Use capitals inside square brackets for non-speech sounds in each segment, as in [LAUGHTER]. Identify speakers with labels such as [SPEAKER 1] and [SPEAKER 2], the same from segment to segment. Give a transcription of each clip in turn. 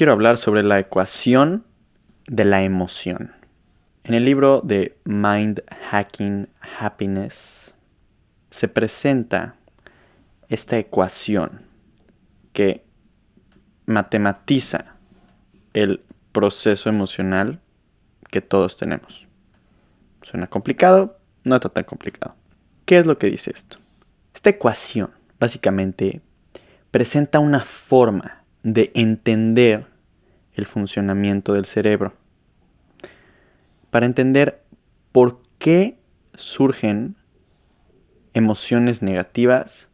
[SPEAKER 1] quiero hablar sobre la ecuación de la emoción. En el libro de Mind Hacking Happiness se presenta esta ecuación que matematiza el proceso emocional que todos tenemos. Suena complicado, no está tan complicado. ¿Qué es lo que dice esto? Esta ecuación básicamente presenta una forma de entender el funcionamiento del cerebro. Para entender por qué surgen emociones negativas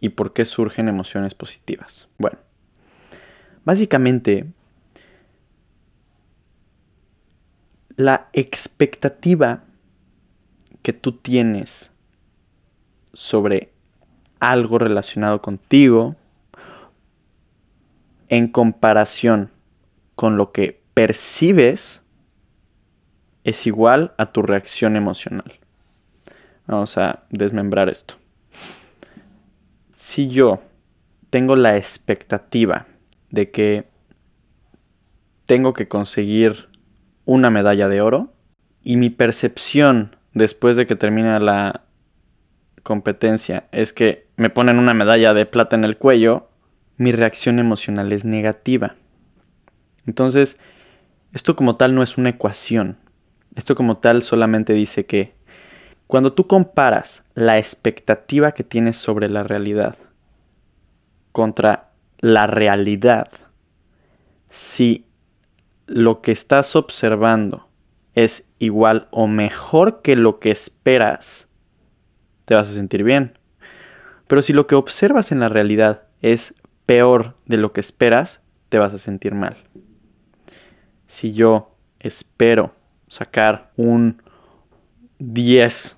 [SPEAKER 1] y por qué surgen emociones positivas. Bueno, básicamente la expectativa que tú tienes sobre algo relacionado contigo en comparación con lo que percibes es igual a tu reacción emocional. Vamos a desmembrar esto. Si yo tengo la expectativa de que tengo que conseguir una medalla de oro y mi percepción después de que termina la competencia es que me ponen una medalla de plata en el cuello, mi reacción emocional es negativa. Entonces, esto como tal no es una ecuación. Esto como tal solamente dice que cuando tú comparas la expectativa que tienes sobre la realidad contra la realidad, si lo que estás observando es igual o mejor que lo que esperas, te vas a sentir bien. Pero si lo que observas en la realidad es peor de lo que esperas, te vas a sentir mal. Si yo espero sacar un 10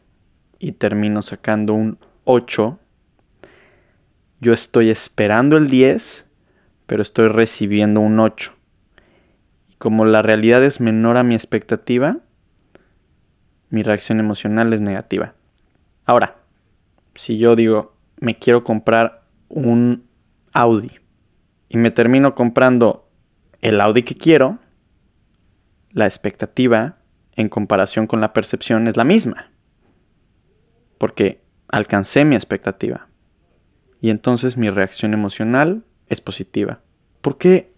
[SPEAKER 1] y termino sacando un 8, yo estoy esperando el 10, pero estoy recibiendo un 8 como la realidad es menor a mi expectativa, mi reacción emocional es negativa. Ahora, si yo digo, me quiero comprar un Audi y me termino comprando el Audi que quiero, la expectativa en comparación con la percepción es la misma. Porque alcancé mi expectativa. Y entonces mi reacción emocional es positiva. ¿Por qué?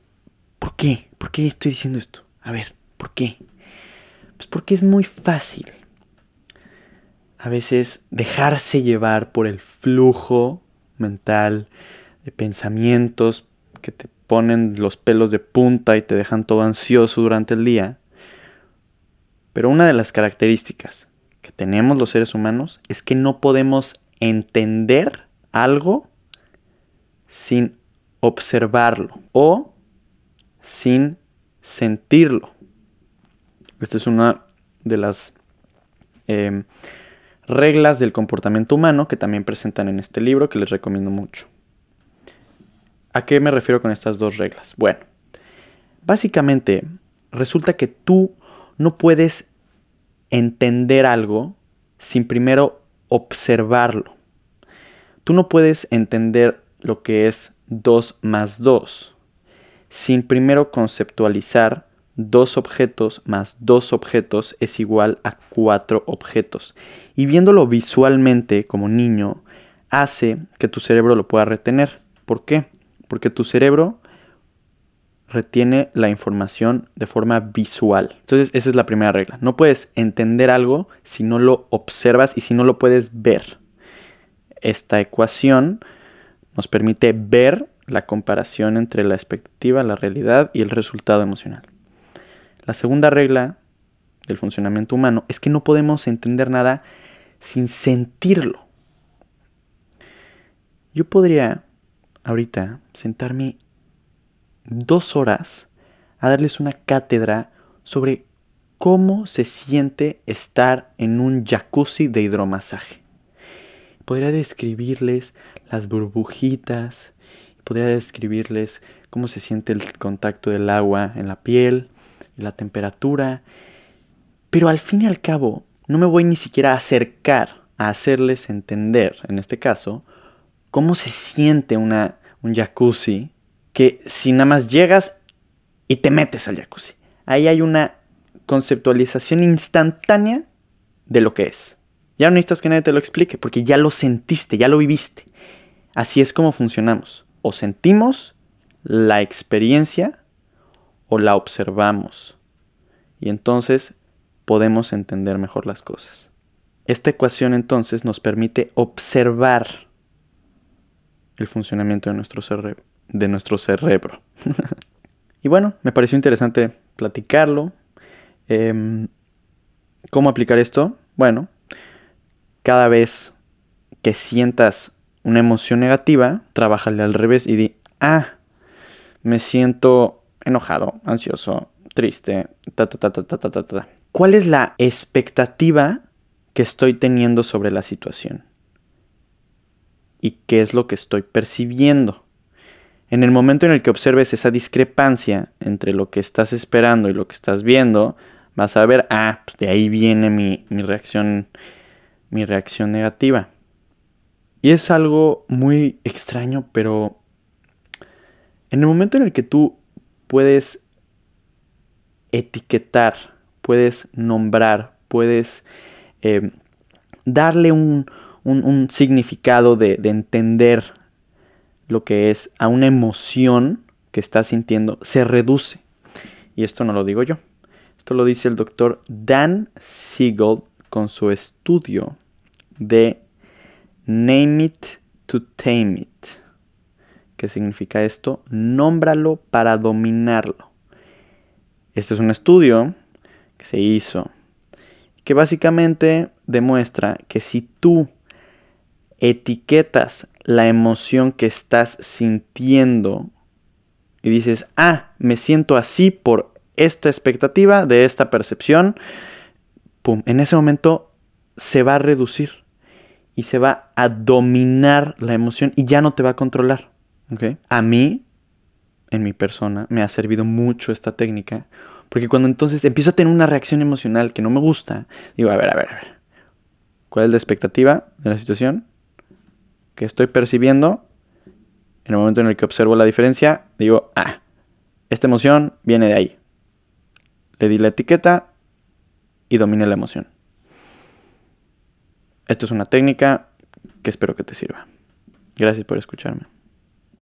[SPEAKER 1] ¿Por qué? ¿Por qué estoy diciendo esto? A ver, ¿por qué? Pues porque es muy fácil a veces dejarse llevar por el flujo mental de pensamientos que te ponen los pelos de punta y te dejan todo ansioso durante el día. Pero una de las características que tenemos los seres humanos es que no podemos entender algo sin observarlo o sin sentirlo. Esta es una de las em, reglas del comportamiento humano que también presentan en este libro que les recomiendo mucho. ¿A qué me refiero con estas dos reglas? Bueno, básicamente resulta que tú no puedes entender algo sin primero observarlo. Tú no puedes entender lo que es 2 más 2 sin primero conceptualizar dos objetos más dos objetos es igual a cuatro objetos. Y viéndolo visualmente como niño, hace que tu cerebro lo pueda retener. ¿Por qué? Porque tu cerebro retiene la información de forma visual. Entonces, esa es la primera regla. No puedes entender algo si no lo observas y si no lo puedes ver. Esta ecuación nos permite ver la comparación entre la expectativa, la realidad y el resultado emocional. La segunda regla del funcionamiento humano es que no podemos entender nada sin sentirlo. Yo podría ahorita sentarme dos horas a darles una cátedra sobre cómo se siente estar en un jacuzzi de hidromasaje. Podría describirles las burbujitas, podría describirles cómo se siente el contacto del agua en la piel la temperatura, pero al fin y al cabo no me voy ni siquiera a acercar a hacerles entender, en este caso, cómo se siente una, un jacuzzi que si nada más llegas y te metes al jacuzzi. Ahí hay una conceptualización instantánea de lo que es. Ya no necesitas que nadie te lo explique, porque ya lo sentiste, ya lo viviste. Así es como funcionamos. O sentimos la experiencia o la observamos. Y entonces podemos entender mejor las cosas. Esta ecuación entonces nos permite observar el funcionamiento de nuestro, cerebro. De nuestro cerebro. [LAUGHS] y bueno, me pareció interesante platicarlo. Em, ¿Cómo aplicar esto? Bueno, cada vez que sientas una emoción negativa, trabájale al revés y di, ah, me siento enojado, ansioso, triste, ta ta ta ta ta ta ta. ¿Cuál es la expectativa que estoy teniendo sobre la situación? ¿Y qué es lo que estoy percibiendo? En el momento en el que observes esa discrepancia entre lo que estás esperando y lo que estás viendo, vas a ver, ah, pues de ahí viene mi, mi reacción, mi reacción negativa. Y es algo muy extraño, pero en el momento en el que tú puedes etiquetar, puedes nombrar, puedes eh, darle un, significado de, de entender lo que es a una emoción que estás sintiendo, se reduce. Y esto no lo digo yo. Esto lo dice el doctor Dan Siegel con su estudio de Name It to Tame It. ¿Qué significa esto? Nómbralo para dominarlo. Este es un estudio que se hizo que básicamente demuestra que si tú etiquetas la emoción que estás sintiendo y dices, ah, me siento así por esta expectativa de esta percepción, pum, en ese momento se va a reducir y se va a dominar la emoción y ya no te va a controlar. A mí, en mi persona, me ha servido mucho esta técnica porque cuando entonces empiezo a tener una reacción emocional que no me gusta, digo, a ver, a ver, a ver. ¿Cuál es la expectativa de la situación? Que estoy percibiendo? En el momento en el que observo la diferencia, digo, ah, esta emoción viene de ahí. Le di la etiqueta y dominé la emoción. Esto es una técnica que espero que te sirva. Gracias por escucharme.